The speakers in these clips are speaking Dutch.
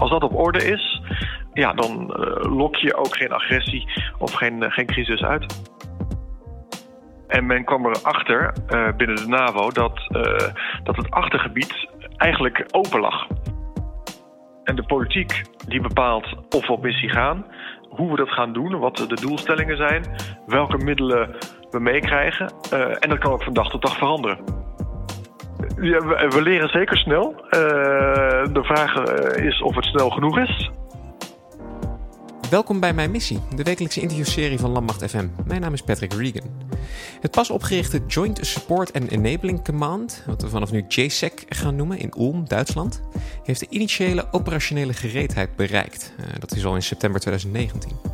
Als dat op orde is, ja, dan lok je ook geen agressie of geen, geen crisis uit. En men kwam erachter uh, binnen de NAVO dat, dat het achtergebied eigenlijk open lag. En de politiek die bepaalt of we op missie gaan, hoe we dat gaan doen, wat de doelstellingen zijn, welke middelen we meekrijgen. En dat kan ook van dag tot dag veranderen. Ja, we, leren zeker snel. Uh, de vraag eh, is of het snel genoeg is. Welkom bij Mijn Missie, de wekelijkse interviewserie van Landmacht FM. Mijn naam is Patrick Regan. Het pas opgerichte Joint Support and Enabling Command, wat we vanaf nu JSEC gaan noemen in Ulm, Duitsland, heeft de initiële operationele gereedheid bereikt. Uh, dat is al in september 2019.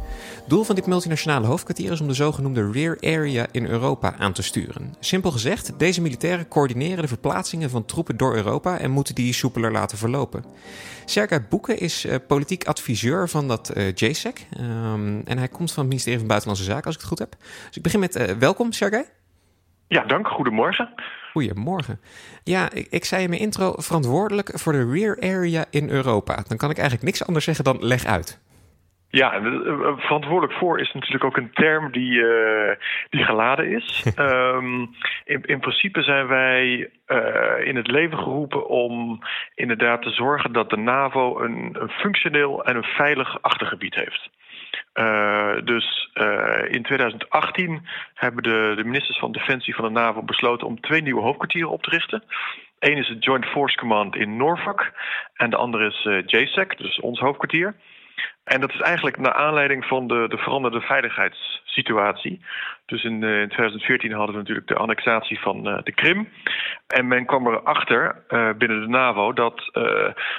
Doel van dit multinationale hoofdkwartier is om de zogenoemde Rear Area in Europa aan te sturen. Simpel gezegd, deze militairen coördineren de verplaatsingen van troepen door Europa en moeten die soepeler laten verlopen. Sergei Boeken is uh, politiek adviseur van dat uh, JSEC um, en hij komt van het ministerie van Buitenlandse Zaken, als ik het goed heb. Dus ik begin met welkom, Sergei. Ja, dank. Goedemorgen. Goedemorgen. Ja, ik, ik, zei in mijn intro verantwoordelijk voor de rear area in Europa. Dan kan ik eigenlijk niks anders zeggen dan leg uit. Ja, eh, verantwoordelijk voor is natuurlijk ook een term die, uh, die geladen is. um, in, in, principe zijn wij uh, in het leven geroepen om inderdaad te zorgen dat de NAVO een, een functioneel en een veilig achtergebied heeft. Uh, dus uh, in 2018 hebben de, de, ministers van Defensie van de NAVO besloten om twee nieuwe hoofdkwartieren op te richten. Eén is het Joint Force Command in Norfolk en de andere is uh, JSEC, dus ons hoofdkwartier. En dat is eigenlijk naar aanleiding van de, de veranderde veiligheidssituatie. Dus in, in, 2014 hadden we natuurlijk de annexatie van de Krim. En men kwam erachter uh, binnen de NAVO dat,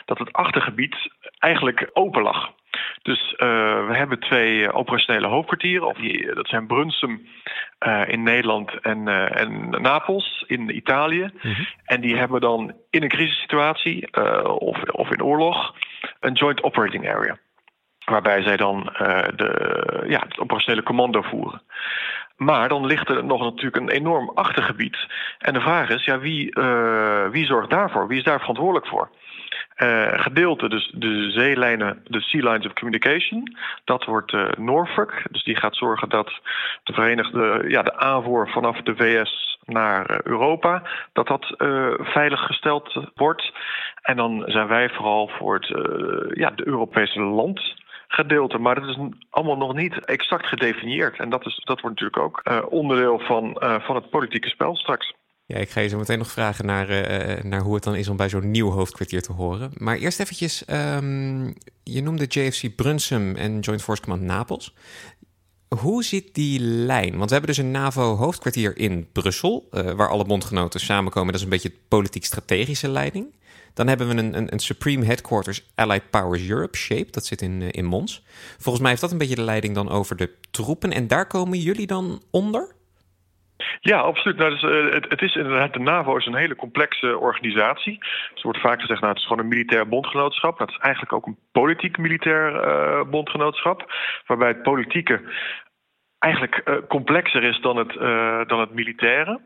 dat het achtergebied eigenlijk open lag. Dus we hebben twee operationele hoofdkwartieren. Of die, dat zijn Brunsum in Nederland en, en Napels in Italië. Mm -hmm. En die hebben dan in een crisissituatie of, of in oorlog een joint operating area. Waarbij zij dan de, ja, het operationele commando voeren. Maar dan ligt er nog natuurlijk een enorm achtergebied. En de vraag is, ja, wie, uh, wie zorgt daarvoor? Wie is daar verantwoordelijk voor? Uh, gedeelte, dus de zeelijnen, de Sea Lines of Communication, dat wordt uh, Norfolk. Dus die gaat zorgen dat de Verenigde, ja, de aanvoer vanaf de VS naar Europa, dat dat uh, veilig gesteld wordt. En dan zijn wij vooral voor het, ja, de Europese land gedeelte. Maar dat is allemaal nog niet exact gedefinieerd. En dat, is, dat wordt natuurlijk ook onderdeel van, van het politieke spel straks. Ja, ik ga je zo meteen nog vragen naar, uh, naar hoe het dan is om bij zo'n nieuw hoofdkwartier te horen. Maar eerst eventjes, um, je noemde JFC Brunsum en Joint Force Command Napels. Hoe zit die lijn? Want we hebben dus een NAVO-hoofdkwartier in Brussel, uh, waar alle bondgenoten samenkomen. Dat is een beetje politiek-strategische leiding. Dan hebben we een, een, een, Supreme Headquarters Allied Powers Europe, SHAPE, dat zit in, in Mons. Volgens mij heeft dat een beetje de leiding dan over de troepen. En daar komen jullie dan onder? Ja, absoluut. Nou, dus, uh, het, het, is inderdaad, de NAVO is een hele complexe organisatie. Er wordt vaak gezegd, nou, het is gewoon een militair bondgenootschap. Dat is eigenlijk ook een politiek militair uh, bondgenootschap. Waarbij het politieke eigenlijk uh, complexer is dan het, dan het militaire.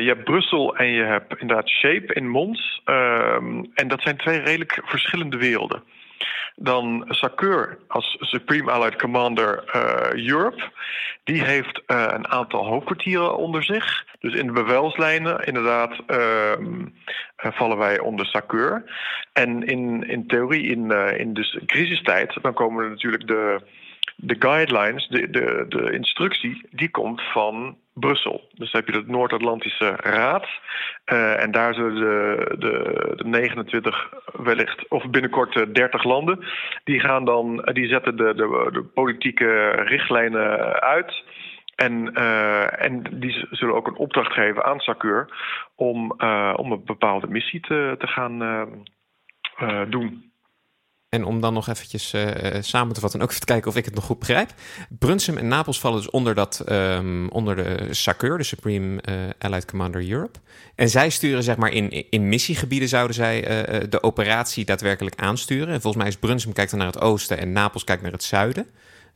Je hebt Brussel en je hebt inderdaad Shape in Mons. Uh, en dat zijn twee redelijk verschillende werelden. Dan SACEUR als Supreme Allied Commander uh, Europe. Die heeft uh, een aantal hoofdkwartieren onder zich. Dus in de bevelslijnen inderdaad ehm, vallen wij onder SACEUR. En in, in theorie, in, in dus crisistijd, dan komen er natuurlijk de de guidelines, de, de, de instructie, die komt van Brussel. Dus dan heb je de Noord-Atlantische Raad. Uh, en daar zullen de, de, de 29, wellicht, of binnenkort 30 landen, die gaan dan, die zetten de, de, de politieke richtlijnen uit. En, en die zullen ook een opdracht geven aan SACEUR om, om een bepaalde missie te, te gaan doen. En om dan nog eventjes uh, samen te vatten en ook even te kijken of ik het nog goed begrijp. Brunsum en Napels vallen dus onder, dat, um, onder de SACEUR, de Supreme uh, Allied Commander Europe. En zij sturen zeg maar in, in missiegebieden zouden zij de operatie daadwerkelijk aansturen. En volgens mij is Brunsum kijkt dan naar het oosten en Napels kijkt naar het zuiden.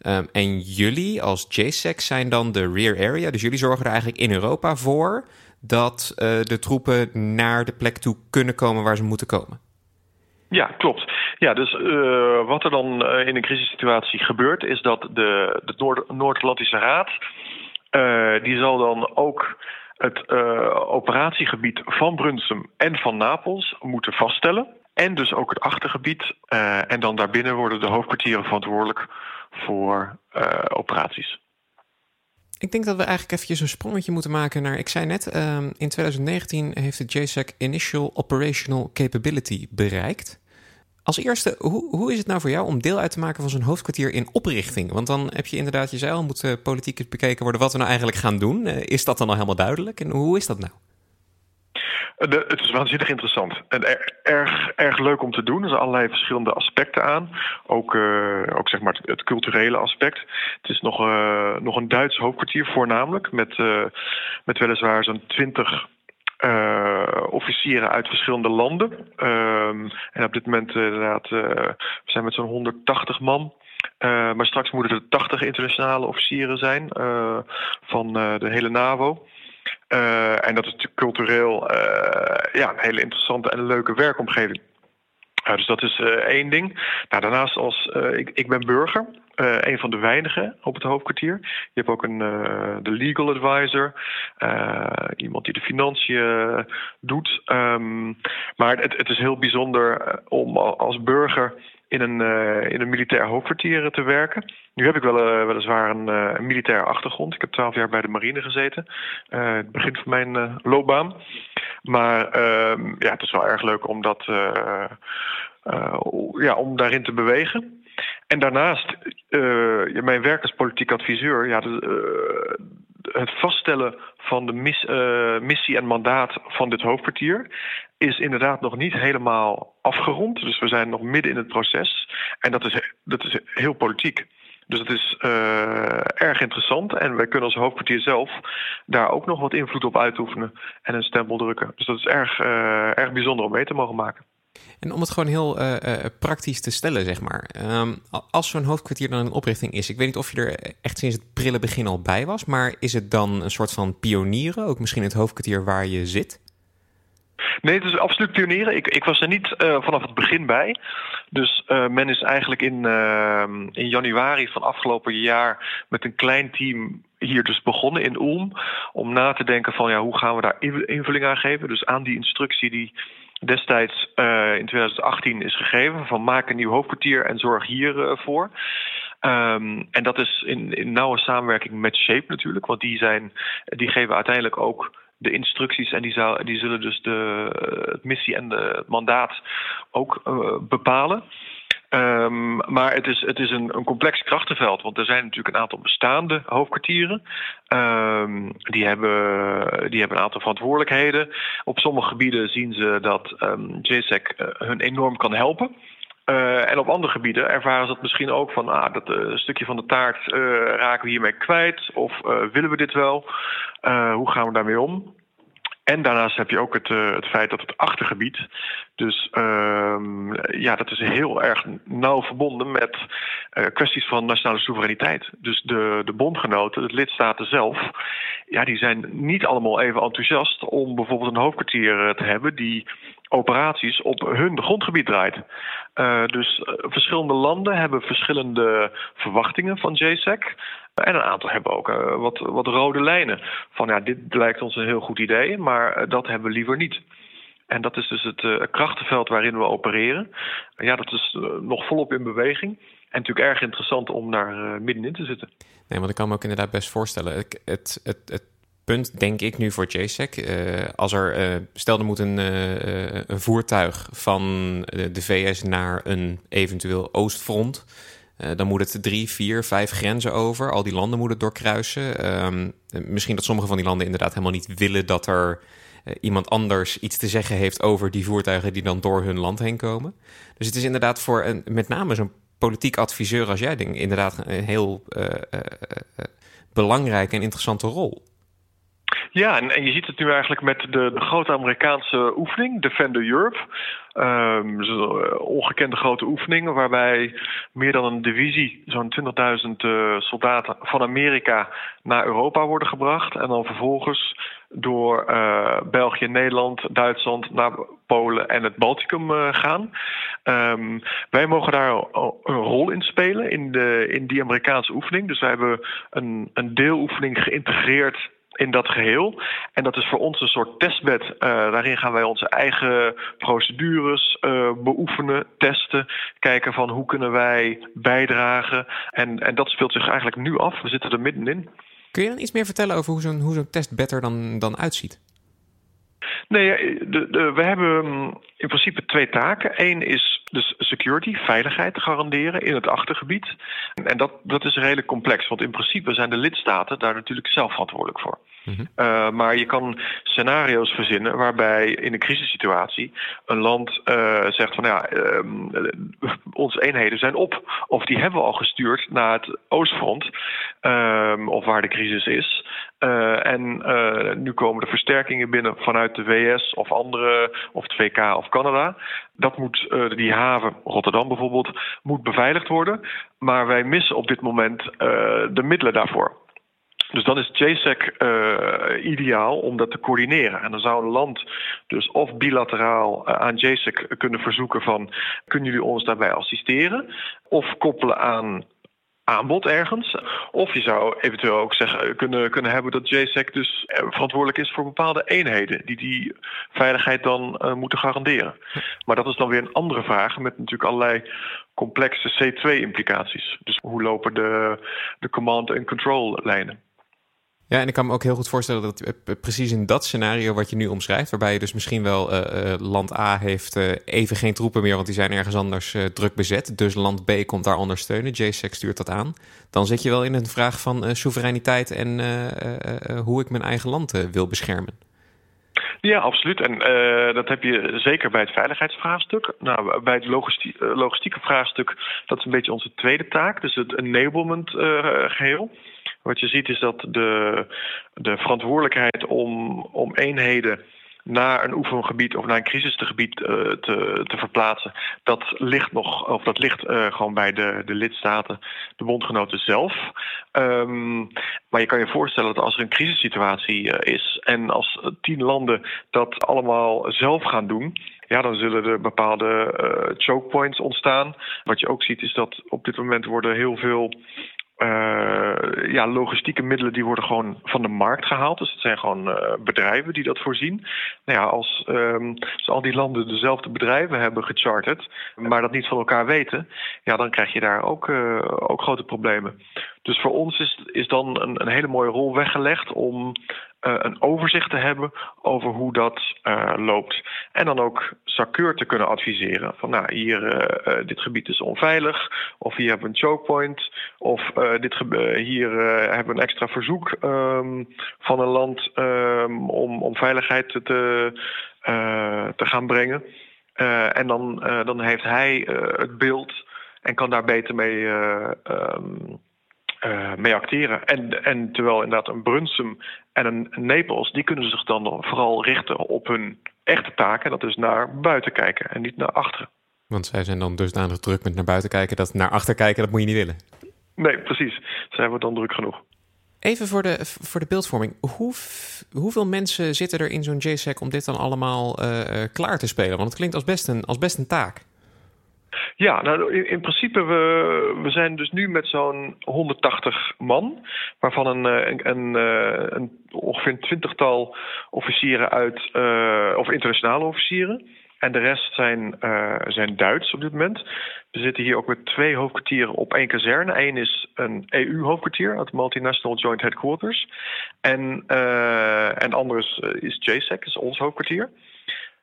Um, en jullie als JSEC zijn dan de rear area. Dus jullie zorgen er eigenlijk in Europa voor dat de troepen naar de plek toe kunnen komen waar ze moeten komen. Ja, klopt. Ja, dus wat er dan in een crisissituatie gebeurt, is dat de, de Noord-Atlantische Raad. die zal dan ook het operatiegebied van Brunsum en van Napels moeten vaststellen. En dus ook het achtergebied. en dan daarbinnen worden de hoofdkwartieren verantwoordelijk voor operaties. Ik denk dat we eigenlijk eventjes een sprongetje moeten maken naar... Ik zei net, ehm, in 2019 heeft de JSEC Initial Operational Capability bereikt. Als eerste, hoe, hoe is het nou voor jou om deel uit te maken van zo'n hoofdkwartier in oprichting? Want dan heb je inderdaad, je zei al, moet uh, politiek bekeken worden wat we nou eigenlijk gaan doen. Uh, is dat dan al helemaal duidelijk? En hoe is dat nou? De, het is waanzinnig interessant en erg, erg leuk om te doen. Er zijn allerlei verschillende aspecten aan. Ook, ook zeg maar het, culturele aspect. Het is nog, nog een Duits hoofdkwartier voornamelijk. Met, uh, met weliswaar zo'n twintig officieren uit verschillende landen. Ehm, en op dit moment inderdaad, we zijn met zo'n 180 man. maar straks moeten er 80 internationale officieren zijn van de hele NAVO. En dat is natuurlijk cultureel ja, een hele interessante en leuke werkomgeving. Dus dat is één ding. Nou, daarnaast als ik, ik ben burger, een van de weinigen op het hoofdkwartier. Je hebt ook een de legal advisor, iemand die de financiën doet. Um, maar het, het, is heel bijzonder om als burger in een, in een militair hoofdkwartier te werken. Nu heb ik wel, weliswaar een, een militaire achtergrond. Ik heb twaalf jaar bij de marine gezeten. Het begin van mijn loopbaan. Maar ehm, ja, het is wel erg leuk om, dat, ja, om daarin te bewegen. En daarnaast, mijn werk als politiek adviseur... Ja, de, het vaststellen van de mis, missie en mandaat van dit hoofdkwartier is inderdaad nog niet helemaal afgerond. Dus we zijn nog midden in het proces. En dat is, dat is heel politiek. Dus het is erg interessant. En wij kunnen als hoofdkwartier zelf daar ook nog wat invloed op uitoefenen en een stempel drukken. Dus dat is erg, erg bijzonder om mee te mogen maken. En om het gewoon heel uh, praktisch te stellen, zeg maar. Um, als zo'n hoofdkwartier dan een oprichting is, ik weet niet of je er echt sinds het prille begin al bij was, maar is het dan een soort van pionieren, ook misschien het hoofdkwartier waar je zit? Nee, het is absoluut pionieren. Ik, ik was er niet vanaf het begin bij. Dus men is eigenlijk in, uh, in januari van afgelopen jaar met een klein team hier dus begonnen in Ulm. Om na te denken van ja, hoe gaan we daar invulling aan geven. Dus aan die instructie die destijds in 2018 is gegeven. Van maak een nieuw hoofdkwartier en zorg hiervoor. Um, en dat is in, nauwe samenwerking met Shape natuurlijk. Want die, zijn, die geven uiteindelijk ook de instructies en die, zou, die zullen dus de het missie en de, het mandaat ook uh, bepalen. Um, maar het is, het is een, een complex krachtenveld, want er zijn natuurlijk een aantal bestaande hoofdkwartieren. Um, die, hebben, die hebben een aantal verantwoordelijkheden. Op sommige gebieden zien ze dat um, JSEC uh, hun enorm kan helpen. Uh, en op andere gebieden ervaren ze dat misschien ook van ah, dat uh, stukje van de taart raken we hiermee kwijt of willen we dit wel? hoe gaan we daarmee om? En daarnaast heb je ook het, het feit dat het achtergebied, dus ehm, ja, dat is heel erg nauw verbonden met kwesties van nationale soevereiniteit. Dus de, de bondgenoten, de lidstaten zelf, ja, die zijn niet allemaal even enthousiast om bijvoorbeeld een hoofdkwartier te hebben die operaties op hun grondgebied draait. Uh, dus uh, verschillende landen hebben verschillende verwachtingen van JSEC. En een aantal hebben ook wat, wat rode lijnen. Van ja, dit lijkt ons een heel goed idee, maar dat hebben we liever niet. En dat is dus het krachtenveld waarin we opereren. ja, dat is nog volop in beweging. En natuurlijk erg interessant om daar middenin te zitten. Nee, want ik kan me ook inderdaad best voorstellen. Het, het, het punt, denk ik nu voor JSEC. Uh, als er, uh, stel er moet een, een voertuig van de VS naar een eventueel oostfront. dan moet het drie, vier, vijf grenzen over. Al die landen moeten doorkruisen. Um, misschien dat sommige van die landen inderdaad helemaal niet willen dat er iemand anders iets te zeggen heeft over die voertuigen die dan door hun land heen komen. Dus het is inderdaad voor een, met name zo'n politiek adviseur als jij, denk inderdaad een heel belangrijke en interessante rol. Ja, en, je ziet het nu eigenlijk met de, grote Amerikaanse oefening, Defender Europe. Dus een ongekende grote oefening, waarbij meer dan een divisie, zo'n 20.000 uh, soldaten van Amerika naar Europa worden gebracht. En dan vervolgens door uh, België, Nederland, Duitsland naar Polen en het Balticum gaan. Ehm, wij mogen daar een rol in spelen in, de, die Amerikaanse oefening. Dus wij hebben een, een deeloefening geïntegreerd in dat geheel. En dat is voor ons een soort testbed. Uh, daarin gaan wij onze eigen procedures uh, beoefenen, testen, kijken van hoe kunnen wij bijdragen. En, en dat speelt zich eigenlijk nu af. We zitten er middenin. Kun je dan iets meer vertellen over hoe zo'n hoe zo'n testbed er dan, dan uitziet? Nee, de, de, we hebben mm, in principe twee taken. Eén is dus security, veiligheid garanderen in het achtergebied. En dat, dat is redelijk complex, want in principe zijn de lidstaten daar natuurlijk zelf verantwoordelijk voor. Mhm. Uh, maar je kan scenario's verzinnen waarbij in een crisissituatie een land uh, zegt van ja, uh, onze eenheden zijn op. Of die hebben we al gestuurd naar het oostfront, ehm, of waar de crisis is. Uh, en nu komen de versterkingen binnen vanuit de VS of andere, of het VK of Canada. Dat moet, die haven, Rotterdam bijvoorbeeld, moet beveiligd worden. Maar wij missen op dit moment de middelen daarvoor. Dus dan is JSEC uh, ideaal om dat te coördineren. En dan zou een land dus of bilateraal uh, aan JSEC kunnen verzoeken van... kunnen jullie ons daarbij assisteren? Of koppelen aan aanbod ergens. Of je zou eventueel ook zeggen, kunnen, kunnen hebben dat JSEC dus verantwoordelijk is voor bepaalde eenheden die die veiligheid dan moeten garanderen. Maar dat is dan weer een andere vraag met natuurlijk allerlei complexe C2-implicaties. Dus hoe lopen de, de command- en control-lijnen? Ja, en ik kan me ook heel goed voorstellen dat eh, precies in dat scenario wat je nu omschrijft, waarbij je dus misschien wel uh, land A heeft even geen troepen meer, want die zijn ergens anders druk bezet. Dus land B komt daar ondersteunen. JSEC stuurt dat aan. Dan zit je wel in een vraag van soevereiniteit en hoe ik mijn eigen land wil beschermen. Ja, absoluut. En dat heb je zeker bij het veiligheidsvraagstuk. Nou, bij het logistie logistieke vraagstuk, dat is een beetje onze tweede taak. Dus het enablement geheel. Wat je ziet is dat de, de verantwoordelijkheid om, om eenheden naar een oefengebied of naar een crisisgebied uh, te, te verplaatsen, dat ligt nog, of dat ligt uh, gewoon bij de, de lidstaten, de bondgenoten zelf. Um, maar je kan je voorstellen dat als er een crisissituatie uh, is en als tien landen dat allemaal zelf gaan doen, ja, dan zullen er bepaalde uh, choke points ontstaan. Wat je ook ziet is dat op dit moment worden heel veel uh, ja, logistieke middelen die worden gewoon van de markt gehaald. Dus het zijn gewoon uh, bedrijven die dat voorzien. Nou ja, als, um, als al die landen dezelfde bedrijven hebben gecharterd, maar dat niet van elkaar weten, ja, dan krijg je daar ook, uh, ook grote problemen. Dus voor ons is, is dan een, een hele mooie rol weggelegd om een overzicht te hebben over hoe dat uh, loopt. En dan ook SACEUR te kunnen adviseren. Van nou, hier, uh, dit gebied is onveilig. Of hier hebben we een chokepoint. Of dit hier hebben we een extra verzoek um, van een land um, om, om veiligheid te, te gaan brengen. en dan, dan heeft hij het beeld en kan daar beter mee. Um, uh, mee acteren. En, en terwijl inderdaad een Brunsum en een Napels, die kunnen zich dan vooral richten op hun echte taken. Dat is naar buiten kijken en niet naar achteren. Want zij zijn dan dusdanig druk met naar buiten kijken dat naar achter kijken, dat moet je niet willen. Nee, precies. Zij wordt dan druk genoeg. Even voor de, voor de beeldvorming. Hoe, hoeveel mensen zitten er in zo'n JSEC om dit dan allemaal uh, klaar te spelen? Want het klinkt als best een, als best een taak. Ja, nou in, in, principe, we, we zijn dus nu met zo'n 180 man, waarvan een, eh, een, eh, een, ongeveer een twintigtal officieren uit, uh, of internationale officieren. En de rest zijn, zijn Duits op dit moment. We zitten hier ook met twee hoofdkwartieren op één kazerne. Eén is een EU-hoofdkwartier, het Multinational Joint Headquarters. En, uh, en anders is JSEC, is ons hoofdkwartier.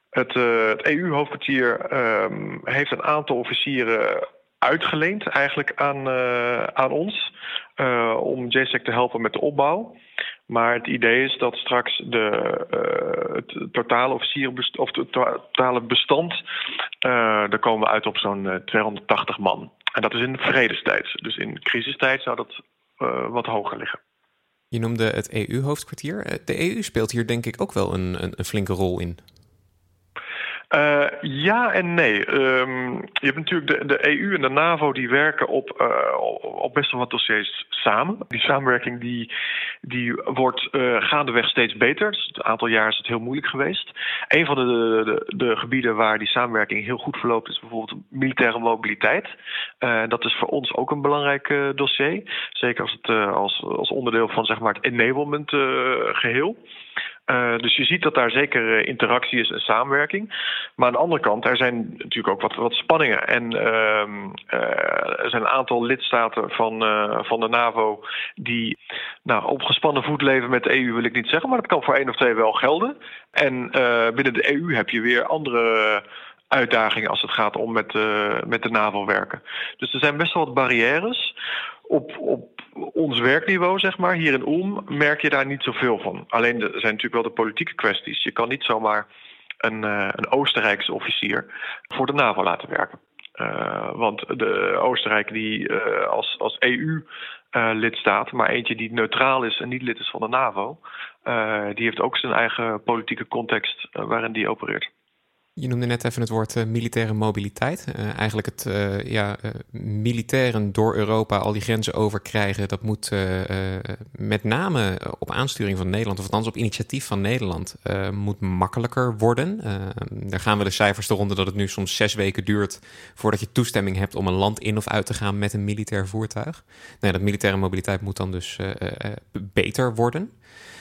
Het, uh, het EU-hoofdkwartier um, heeft een aantal officieren uitgeleend eigenlijk aan, uh, aan ons uh, om JSEC te helpen met de opbouw. Maar het idee is dat straks de, het totale of het totale bestand, daar komen we uit op zo'n 280 man. En dat is in vredestijd. Dus in crisistijd zou dat wat hoger liggen. Je noemde het EU-hoofdkwartier. De EU speelt hier denk ik ook wel een, een, een flinke rol in. Uh, ja en nee. Um, je hebt natuurlijk de, de, EU en de NAVO die werken op, uh, op best wel wat dossiers samen. Die samenwerking die, die wordt uh, gaandeweg steeds beter. Dus een aantal jaar is het heel moeilijk geweest. Een van de, de, de, gebieden waar die samenwerking heel goed verloopt is bijvoorbeeld militaire mobiliteit. dat is voor ons ook een belangrijk dossier. Zeker als, het, als, als onderdeel van zeg maar, het enablement geheel. Uh, dus je ziet dat daar zeker uh, interactie is en samenwerking. Maar aan de andere kant, er zijn natuurlijk ook wat, wat spanningen. En uh, er zijn een aantal lidstaten van, van de NAVO die nou, op gespannen voet leven met de EU, wil ik niet zeggen. Maar dat kan voor één of twee wel gelden. En binnen de EU heb je weer andere uitdagingen als het gaat om met, met de NAVO werken. Dus er zijn best wel wat barrières. Op, op ons werkniveau, zeg maar, hier in Ulm, merk je daar niet zoveel van. Alleen er zijn natuurlijk wel de politieke kwesties. Je kan niet zomaar een, uh, een Oostenrijkse officier voor de NAVO laten werken. Uh, want de Oostenrijk die uh, als, als EU-lidstaat, maar eentje die neutraal is en niet lid is van de NAVO, die heeft ook zijn eigen politieke context waarin die opereert. Je noemde net even het woord uh, militaire mobiliteit. Uh, eigenlijk het uh, ja, militairen door Europa al die grenzen overkrijgen. Dat moet met name op aansturing van Nederland, of althans op initiatief van Nederland, moet makkelijker worden. daar gaan we de cijfers te ronden dat het nu soms zes weken duurt voordat je toestemming hebt om een land in of uit te gaan met een militair voertuig. Nou, dat militaire mobiliteit moet dan dus beter worden.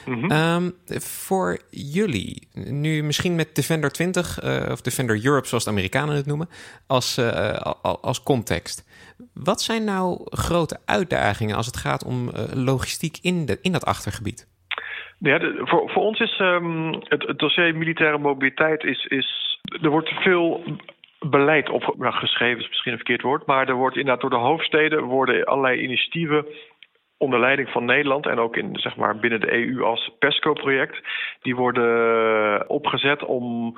Mm um, voor jullie, nu misschien met Defender 20 uh, of Defender Europe, zoals de Amerikanen het noemen, als, uh, als context. Wat zijn nou grote uitdagingen als het gaat om uh, logistiek in, de, in dat achtergebied? Ja, de, voor, voor ons is um, het, het, dossier militaire mobiliteit is, is. Er wordt veel beleid op nou, geschreven, is misschien een verkeerd woord. Maar er wordt inderdaad door de hoofdsteden worden allerlei initiatieven onder leiding van Nederland en ook in, zeg maar, binnen de EU als PESCO-project, die worden opgezet om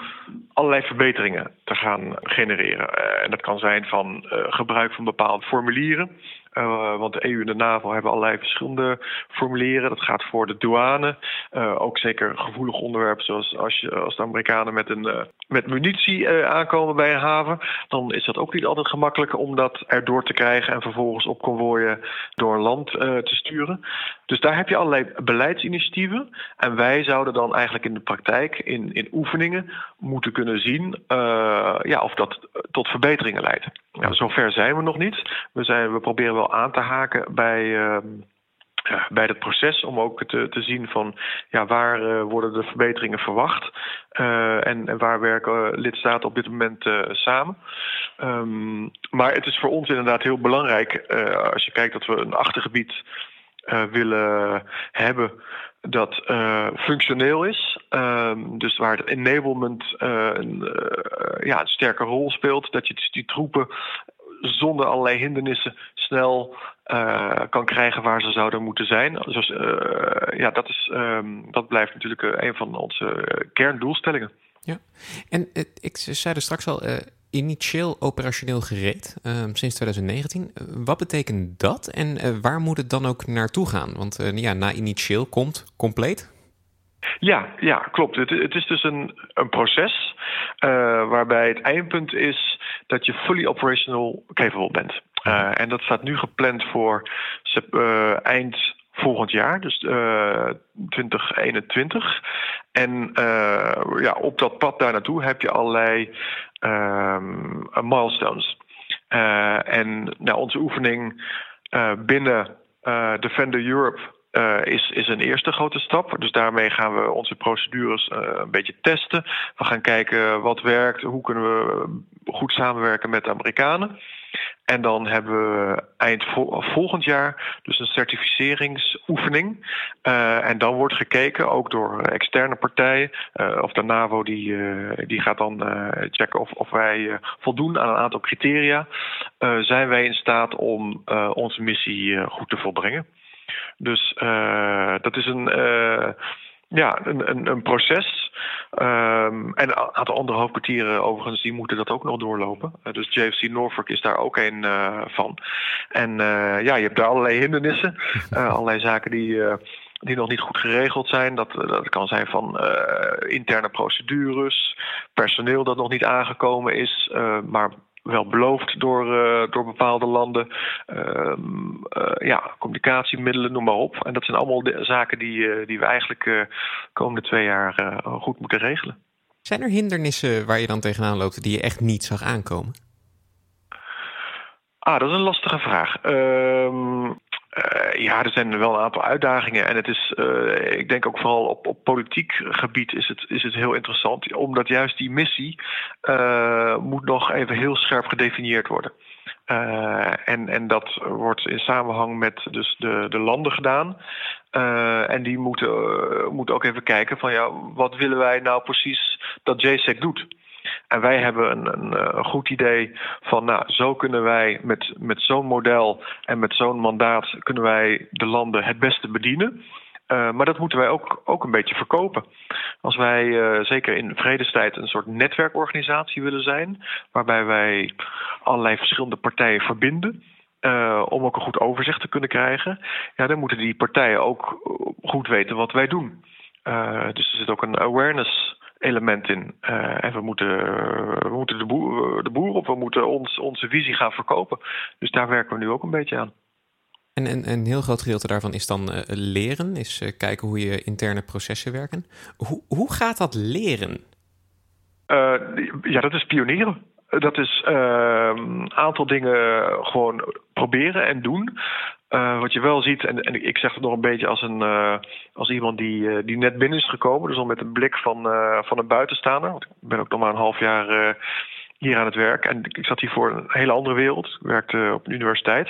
allerlei verbeteringen te gaan genereren. Uh, en dat kan zijn van uh, gebruik van bepaalde formulieren. Uh, want de EU en de NAVO hebben allerlei verschillende formulieren. Dat gaat voor de douane. Uh, ook zeker gevoelig onderwerpen, zoals als, je, als de Amerikanen met, een, uh, met munitie aankomen bij een haven. Dan is dat ook niet altijd gemakkelijk om dat erdoor te krijgen en vervolgens op konvooien door een land te sturen. Dus daar heb je allerlei beleidsinitiatieven. En wij zouden dan eigenlijk in de praktijk, in, in oefeningen, moeten kunnen zien ja, of dat tot verbeteringen leidt. Nou, zover zijn we nog niet. We, zijn, we proberen aan te haken bij, uh, bij het proces om ook te, te zien van ja, waar uh, worden de verbeteringen verwacht uh, en, waar werken lidstaten op dit moment samen. Um, maar het is voor ons inderdaad heel belangrijk als je kijkt dat we een achtergebied willen hebben dat functioneel is. Um, dus waar het enablement een, ja, een sterke rol speelt. Dat je die troepen zonder allerlei hindernissen snel kan krijgen waar ze zouden moeten zijn. Dus ja, dat, is, um, dat blijft natuurlijk een van onze kerndoelstellingen. Ja, en ik zei er straks al initieel operationeel gereed um, sinds 2019. wat betekent dat en waar moet het dan ook naartoe gaan? Want ja, na initieel komt compleet. Ja, ja klopt. Het, het is dus een, een proces uh, waarbij het eindpunt is dat je fully operational capable bent. En dat staat nu gepland voor eind volgend jaar, dus uh, 2021. En uh, ja, op dat pad daar naartoe heb je allerlei um, milestones. En nou, onze oefening binnen Defender Europe is, is een eerste grote stap. Dus daarmee gaan we onze procedures een beetje testen. We gaan kijken wat werkt, hoe kunnen we goed samenwerken met de Amerikanen. En dan hebben we eind volgend jaar dus een certificeringsoefening. Uh, en dan wordt gekeken, ook door externe partijen, uh, of de NAVO die, uh, die gaat dan checken of, of wij voldoen aan een aantal criteria. zijn wij in staat om onze missie goed te volbrengen? Dus dat is een ja, een, een, een proces. Um, en een aantal andere hoofdkwartieren overigens, die moeten dat ook nog doorlopen. Uh, dus JFC Norfolk is daar ook een uh, van. En uh, ja, je hebt daar allerlei hindernissen. allerlei zaken die, die nog niet goed geregeld zijn. Dat, dat kan zijn van interne procedures, personeel dat nog niet aangekomen is, maar wel beloofd door, door bepaalde landen. Ehm, ja, communicatiemiddelen, noem maar op. En dat zijn allemaal zaken die, die we eigenlijk de komende twee jaar goed moeten regelen. Zijn er hindernissen waar je dan tegenaan loopt die je echt niet zag aankomen? Ah, dat is een lastige vraag. Ehm, eh, ja, er zijn wel een aantal uitdagingen. En het is, uh, ik denk ook vooral op, op politiek gebied is het, is het heel interessant. Omdat juist die missie uh, moet nog even heel scherp gedefinieerd worden. en, en dat wordt in samenhang met dus de, de landen gedaan. en die moeten, moeten ook even kijken van ja, wat willen wij nou precies dat JSEC doet? En wij hebben een, eh, een, goed idee van, nou, zo kunnen wij met, met zo'n model en met zo'n mandaat kunnen wij de landen het beste bedienen. Uh, maar dat moeten wij ook, ook een beetje verkopen. Als wij uh, zeker in vredestijd een soort netwerkorganisatie willen zijn, waarbij wij allerlei verschillende partijen verbinden. Om ook een goed overzicht te kunnen krijgen, ja, dan moeten die partijen ook goed weten wat wij doen. dus er zit ook een awareness element in. Uh, en we moeten, we moeten de, boer, de boer op, we moeten ons, onze visie gaan verkopen. Dus daar werken we nu ook een beetje aan. En, en een heel groot gedeelte daarvan is dan uh, leren, is uh, kijken hoe je interne processen werken. Hoe, hoe gaat dat leren? ja, dat is pionieren. Dat is een ehm, aantal dingen gewoon proberen en doen. Uh, wat je wel ziet, en, en, ik zeg het nog een beetje als, een, uh, als iemand die, uh, die net binnen is gekomen, dus al met een blik van, van een buitenstaander. Want ik ben ook nog maar een half jaar hier aan het werk. En ik zat hier voor een hele andere wereld. Ik werkte op een universiteit.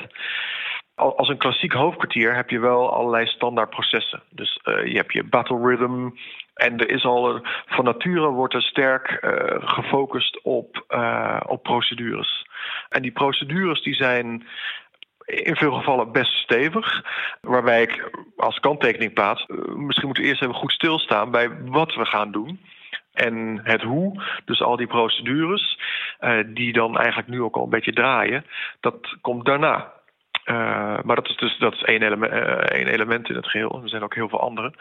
Als een klassiek hoofdkwartier heb je wel allerlei standaard processen. Dus je hebt je battle rhythm. En er is al van nature wordt er sterk gefocust op, op procedures. En die procedures die zijn in veel gevallen best stevig. Waarbij ik als kanttekening plaats, eh, misschien moeten we eerst even goed stilstaan bij wat we gaan doen. En het hoe, dus al die procedures, uh, die dan eigenlijk nu ook al een beetje draaien, dat komt daarna. Uh, maar dat is dus dat is één, element, uh, één element in het geheel. Er zijn ook heel veel andere.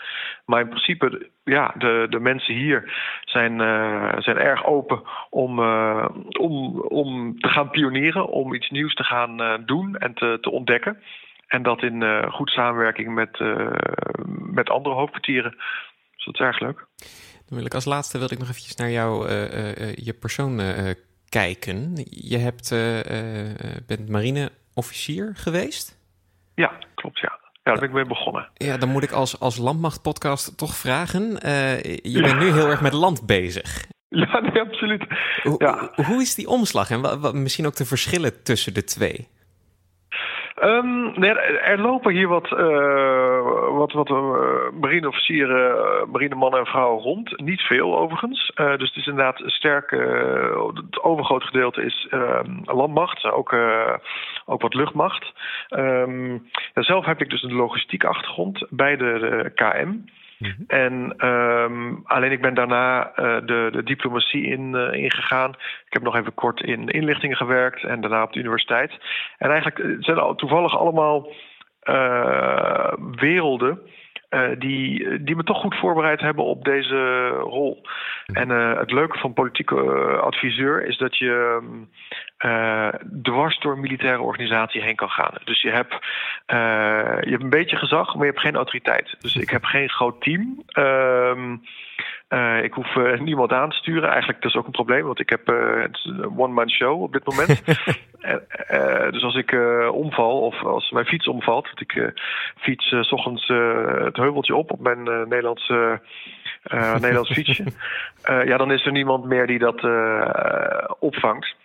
Maar in principe, ja, de, de mensen hier zijn, uh, zijn erg open om, om, om te gaan pionieren, om iets nieuws te gaan doen en te, te ontdekken. En dat in goed samenwerking met, met andere hoofdkwartieren. Dus dat is erg leuk. Dan wil ik als laatste wil ik nog eventjes naar jou, je persoon kijken. Je hebt, bent marine officier geweest? Ja, klopt, ja. Ja, daar ben ik mee begonnen. Ja, dan moet ik als, als Landmacht-podcast toch vragen. Uh, je bent nu heel erg met land bezig. Ja, nee, absoluut. ja. Hoe is die omslag en wat, misschien ook de verschillen tussen de twee? Um, nee, er lopen hier wat, uh, wat, wat uh, marineofficieren, uh, marinemannen en vrouwen rond. Niet veel overigens. dus het is inderdaad sterk. het overgrote gedeelte is ehm, landmacht, ook, ook wat luchtmacht. Um, zelf heb ik dus een logistiek achtergrond bij de, de KM. Mhm. En um, alleen ik ben daarna uh, de, de, diplomatie in, uh, ingegaan. Ik heb nog even kort in inlichtingen gewerkt en daarna op de universiteit. En eigenlijk eh, zijn al toevallig allemaal uh, werelden uh, die, die me toch goed voorbereid hebben op deze rol. En uh, het leuke van politieke adviseur is dat je uh, dwars door een militaire organisatie heen kan gaan. Dus je hebt, je hebt een beetje gezag, maar je hebt geen autoriteit. Dus ik heb geen groot team. Uh, ik hoef uh, niemand aan te sturen. Eigenlijk dat is ook een probleem, want ik heb uh, een one-man show op dit moment. dus als ik omval of als mijn fiets omvalt, want ik fiets s ochtends het heuveltje op op mijn Nederlands, Nederlands fietsje. ja, dan is er niemand meer die dat opvangt.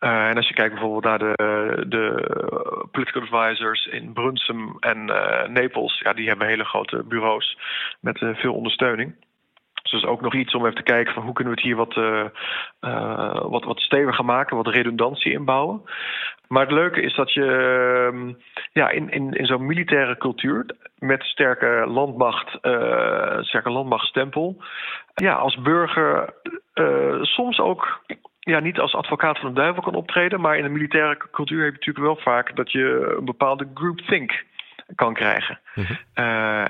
Uh, en als je kijkt bijvoorbeeld naar de, de political advisors in Brunsum en uh, Napels, ja, die hebben hele grote bureaus met uh, veel ondersteuning. Dus ook nog iets om even te kijken van hoe kunnen we het hier wat, uh, wat, wat steviger maken, wat redundantie inbouwen. Maar het leuke is dat je uh, ja, in, in, in zo'n militaire cultuur met sterke landmacht, uh, sterke landmachtstempel, ja, als burger soms ook ja, niet als advocaat van de duivel kan optreden, maar in een militaire cultuur heb je natuurlijk wel vaak dat je een bepaalde groupthink kan krijgen. Mhm.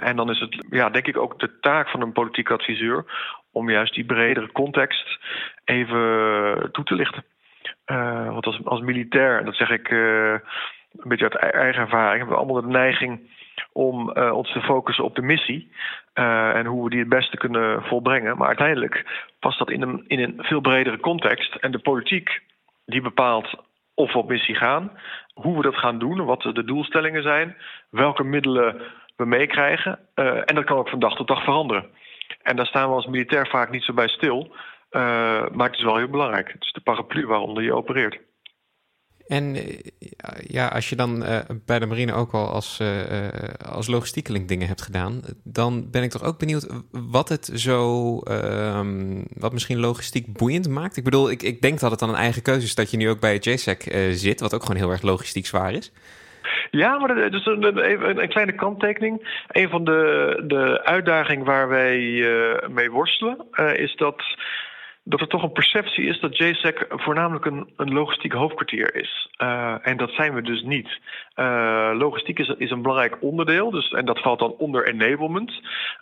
en dan is het, ja, denk ik, ook de taak van een politiek adviseur om juist die bredere context even toe te lichten. want als, als militair, dat zeg ik een beetje uit e-, eigen ervaring, hebben we allemaal de neiging om ons te focussen op de missie. en hoe we die het beste kunnen volbrengen. Maar uiteindelijk past dat in een, in een veel bredere context. En de politiek die bepaalt of op missie gaan, hoe we dat gaan doen, wat de doelstellingen zijn, welke middelen we meekrijgen. Uh, en dat kan ook van dag tot dag veranderen. En daar staan we als militair vaak niet zo bij stil. Uh, maar het is wel heel belangrijk. Het is de paraplu waaronder je opereert. En eh, ja, als je dan uh, bij de marine ook al als, uh, als logistiekeling dingen hebt gedaan, dan ben ik toch ook benieuwd wat het zo, um, wat misschien logistiek boeiend maakt. Ik bedoel, ik, ik denk dat het dan een eigen keuze is dat je nu ook bij JSEC zit, wat ook gewoon heel erg logistiek zwaar is. Ja, maar dus een, een, een, kleine kanttekening. Een van de, de uitdagingen waar wij mee worstelen, is dat dat er toch een perceptie is dat JSEC voornamelijk een, een logistiek hoofdkwartier is. Uh, en dat zijn we dus niet. Uh, logistiek is, is, een belangrijk onderdeel, dus, en dat valt dan onder enablement.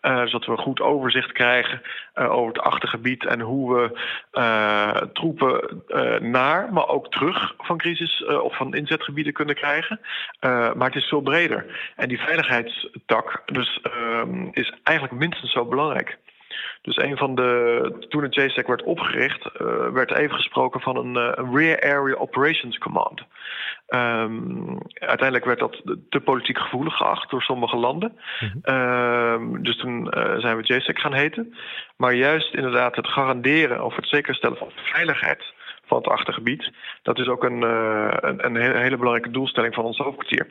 Uh, zodat we een goed overzicht krijgen over het achtergebied en hoe we troepen naar, maar ook terug van crisis of van inzetgebieden kunnen krijgen. maar het is veel breder. En die veiligheidstak dus, ehm, is eigenlijk minstens zo belangrijk. Dus een van de. Toen het JSEC werd opgericht, uh, werd even gesproken van een, uh, een Rear Area Operations Command. Um, uiteindelijk werd dat te politiek gevoelig geacht door sommige landen. Mm um, dus toen uh, zijn we JSEC gaan heten. Maar juist inderdaad het garanderen of het zekerstellen van veiligheid van het achtergebied, dat is ook een, een, een hele belangrijke doelstelling van ons hoofdkwartier.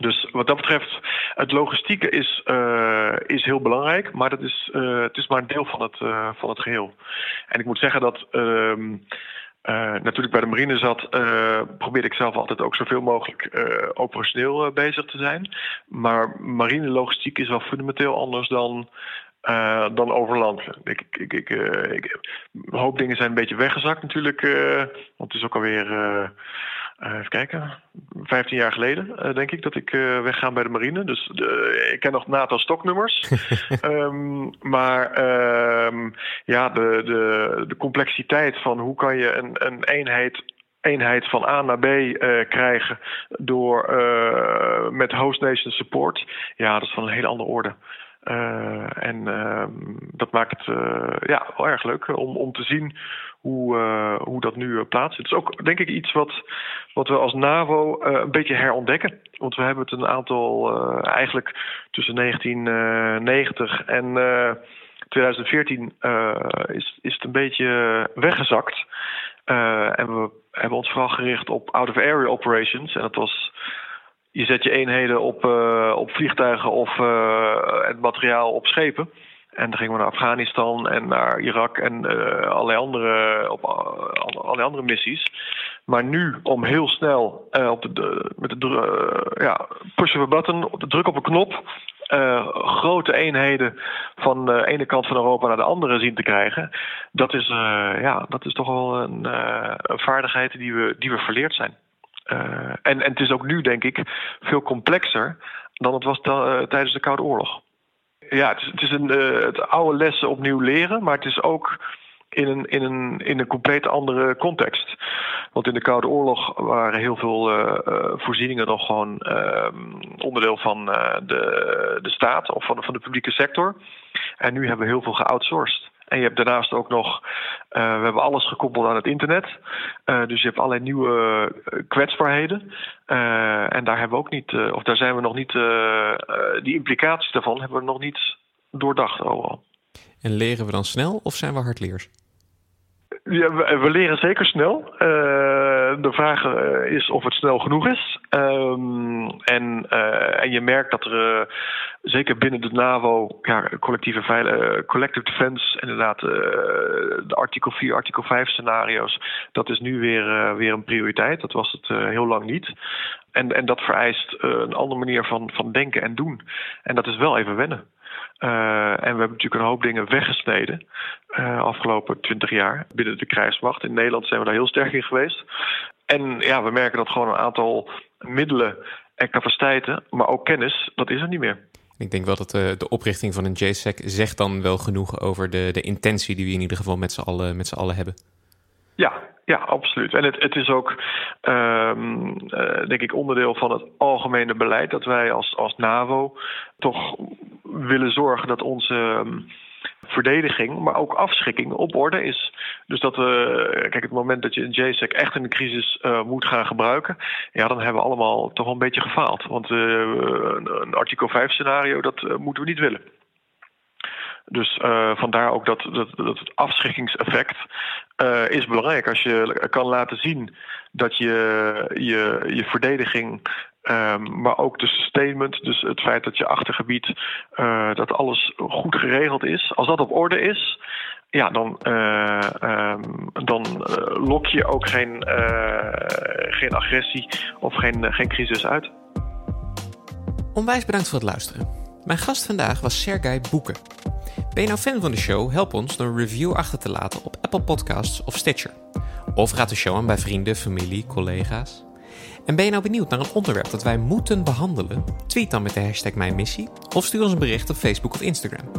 Dus wat dat betreft, het logistieke is, uh, is heel belangrijk, maar dat is, uh, het is maar een deel van het, uh, van het geheel. En ik moet zeggen dat. Uh, natuurlijk bij de marine zat, probeerde ik zelf altijd ook zoveel mogelijk operationeel bezig te zijn. Maar marine logistiek is wel fundamenteel anders dan, dan over land. Ik, ik, ik, ik, een hoop dingen zijn een beetje weggezakt natuurlijk, want het is ook alweer uh, even kijken. 15 jaar geleden, uh, denk ik, dat ik uh, wegga bij de marine. Dus ik ken nog NATO stoknummers. um, maar um, ja, de, de, de complexiteit van hoe kan je een, een eenheid eenheid van A naar B uh, krijgen door uh, met host nation support. Ja, dat is van een hele andere orde. Uh, en dat maakt het ja, wel erg leuk om, om te zien hoe, hoe dat nu plaatsvindt. Het is ook denk ik iets wat, wat we als NAVO een beetje herontdekken. Want we hebben het een aantal, eigenlijk tussen 1990 en 2014 is, is het een beetje weggezakt. en we hebben ons vooral gericht op out-of-area operations. En dat was je zet je eenheden op, op vliegtuigen of het materiaal op schepen. En dan gingen we naar Afghanistan en naar Irak en uh, allerlei, andere, op, uh, allerlei andere missies. Maar nu om heel snel uh, op de, met de ja, push of a button, op de druk op een knop, grote eenheden van de ene kant van Europa naar de andere zien te krijgen. Dat is, ja, dat is toch wel een, een vaardigheid die we, die we verleerd zijn. En, en het is ook nu, denk ik, veel complexer dan het was tijdens de Koude Oorlog ja, het is, het is een, uh, het oude lessen opnieuw leren, maar het is ook in een, in een, in een compleet andere context. Want in de Koude Oorlog waren heel veel voorzieningen nog gewoon uh, onderdeel van de, de staat of van, van de publieke sector. En nu hebben we heel veel geoutsourced. En je hebt daarnaast ook nog, uh, we hebben alles gekoppeld aan het internet. Uh, dus je hebt allerlei nieuwe uh, kwetsbaarheden. en daar hebben we ook niet, of daar zijn we nog niet, die implicaties daarvan hebben we nog niet doordacht overal. En leren we dan snel of zijn we hardleers? Ja, we, leren zeker snel. Uh, de vraag uh, is of het snel genoeg is. Um, en, uh, en je merkt dat er zeker binnen de NAVO ja, collectieve veilig, collective defense, inderdaad, de artikel 4, artikel 5 scenario's, dat is nu weer, weer een prioriteit. Dat was het heel lang niet. En, en dat vereist een andere manier van, van denken en doen. En dat is wel even wennen. Uh, en we hebben natuurlijk een hoop dingen weggesneden uh, afgelopen twintig jaar binnen de krijgsmacht. In Nederland zijn we daar heel sterk in geweest. En ja, we merken dat gewoon een aantal middelen en capaciteiten, maar ook kennis, dat is er niet meer. Ik denk wel dat de, de oprichting van een JSEC zegt dan wel genoeg over de, de intentie die we in ieder geval met z'n allen, met z'n allen hebben. Ja, ja, absoluut. En het, het is ook, um, denk ik, onderdeel van het algemene beleid dat wij als, als NAVO toch willen zorgen dat onze ehm, verdediging, maar ook afschrikking op orde is. Dus dat we, kijk, het moment dat je een JSEC echt in een crisis uh, moet gaan gebruiken, ja, dan hebben we allemaal toch wel een beetje gefaald. Want uh, een, artikel 5 scenario, dat moeten we niet willen. Dus uh, vandaar ook dat, dat, dat het afschrikkingseffect uh, is belangrijk. Als je kan laten zien dat je je, je verdediging, um, maar ook de sustainment, dus het feit dat je achtergebied, uh, dat alles goed geregeld is. Als dat op orde is, ja, dan, um, dan lok je ook geen, geen agressie of geen, geen crisis uit. Onwijs bedankt voor het luisteren. Mijn gast vandaag was Sergei Boeken. Ben je nou fan van de show? Help ons door een review achter te laten op Apple Podcasts of Stitcher. Of raad de show aan bij vrienden, familie, collega's. En ben je nou benieuwd naar een onderwerp dat wij moeten behandelen? Tweet dan met de hashtag Mijn Missie of stuur ons een bericht op Facebook of Instagram.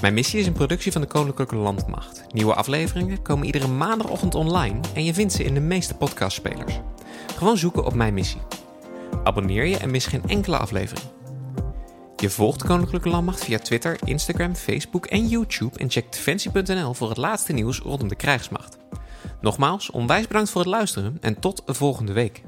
Mijn Missie is een productie van de Koninklijke Landmacht. Nieuwe afleveringen komen iedere maandagochtend online en je vindt ze in de meeste podcastspelers. Gewoon zoeken op Mijn Missie. Abonneer je en mis geen enkele aflevering. Je volgt Koninklijke Landmacht via Twitter, Instagram, Facebook en YouTube en check defensie.nl voor het laatste nieuws rondom de krijgsmacht. Nogmaals, onwijs bedankt voor het luisteren en tot volgende week.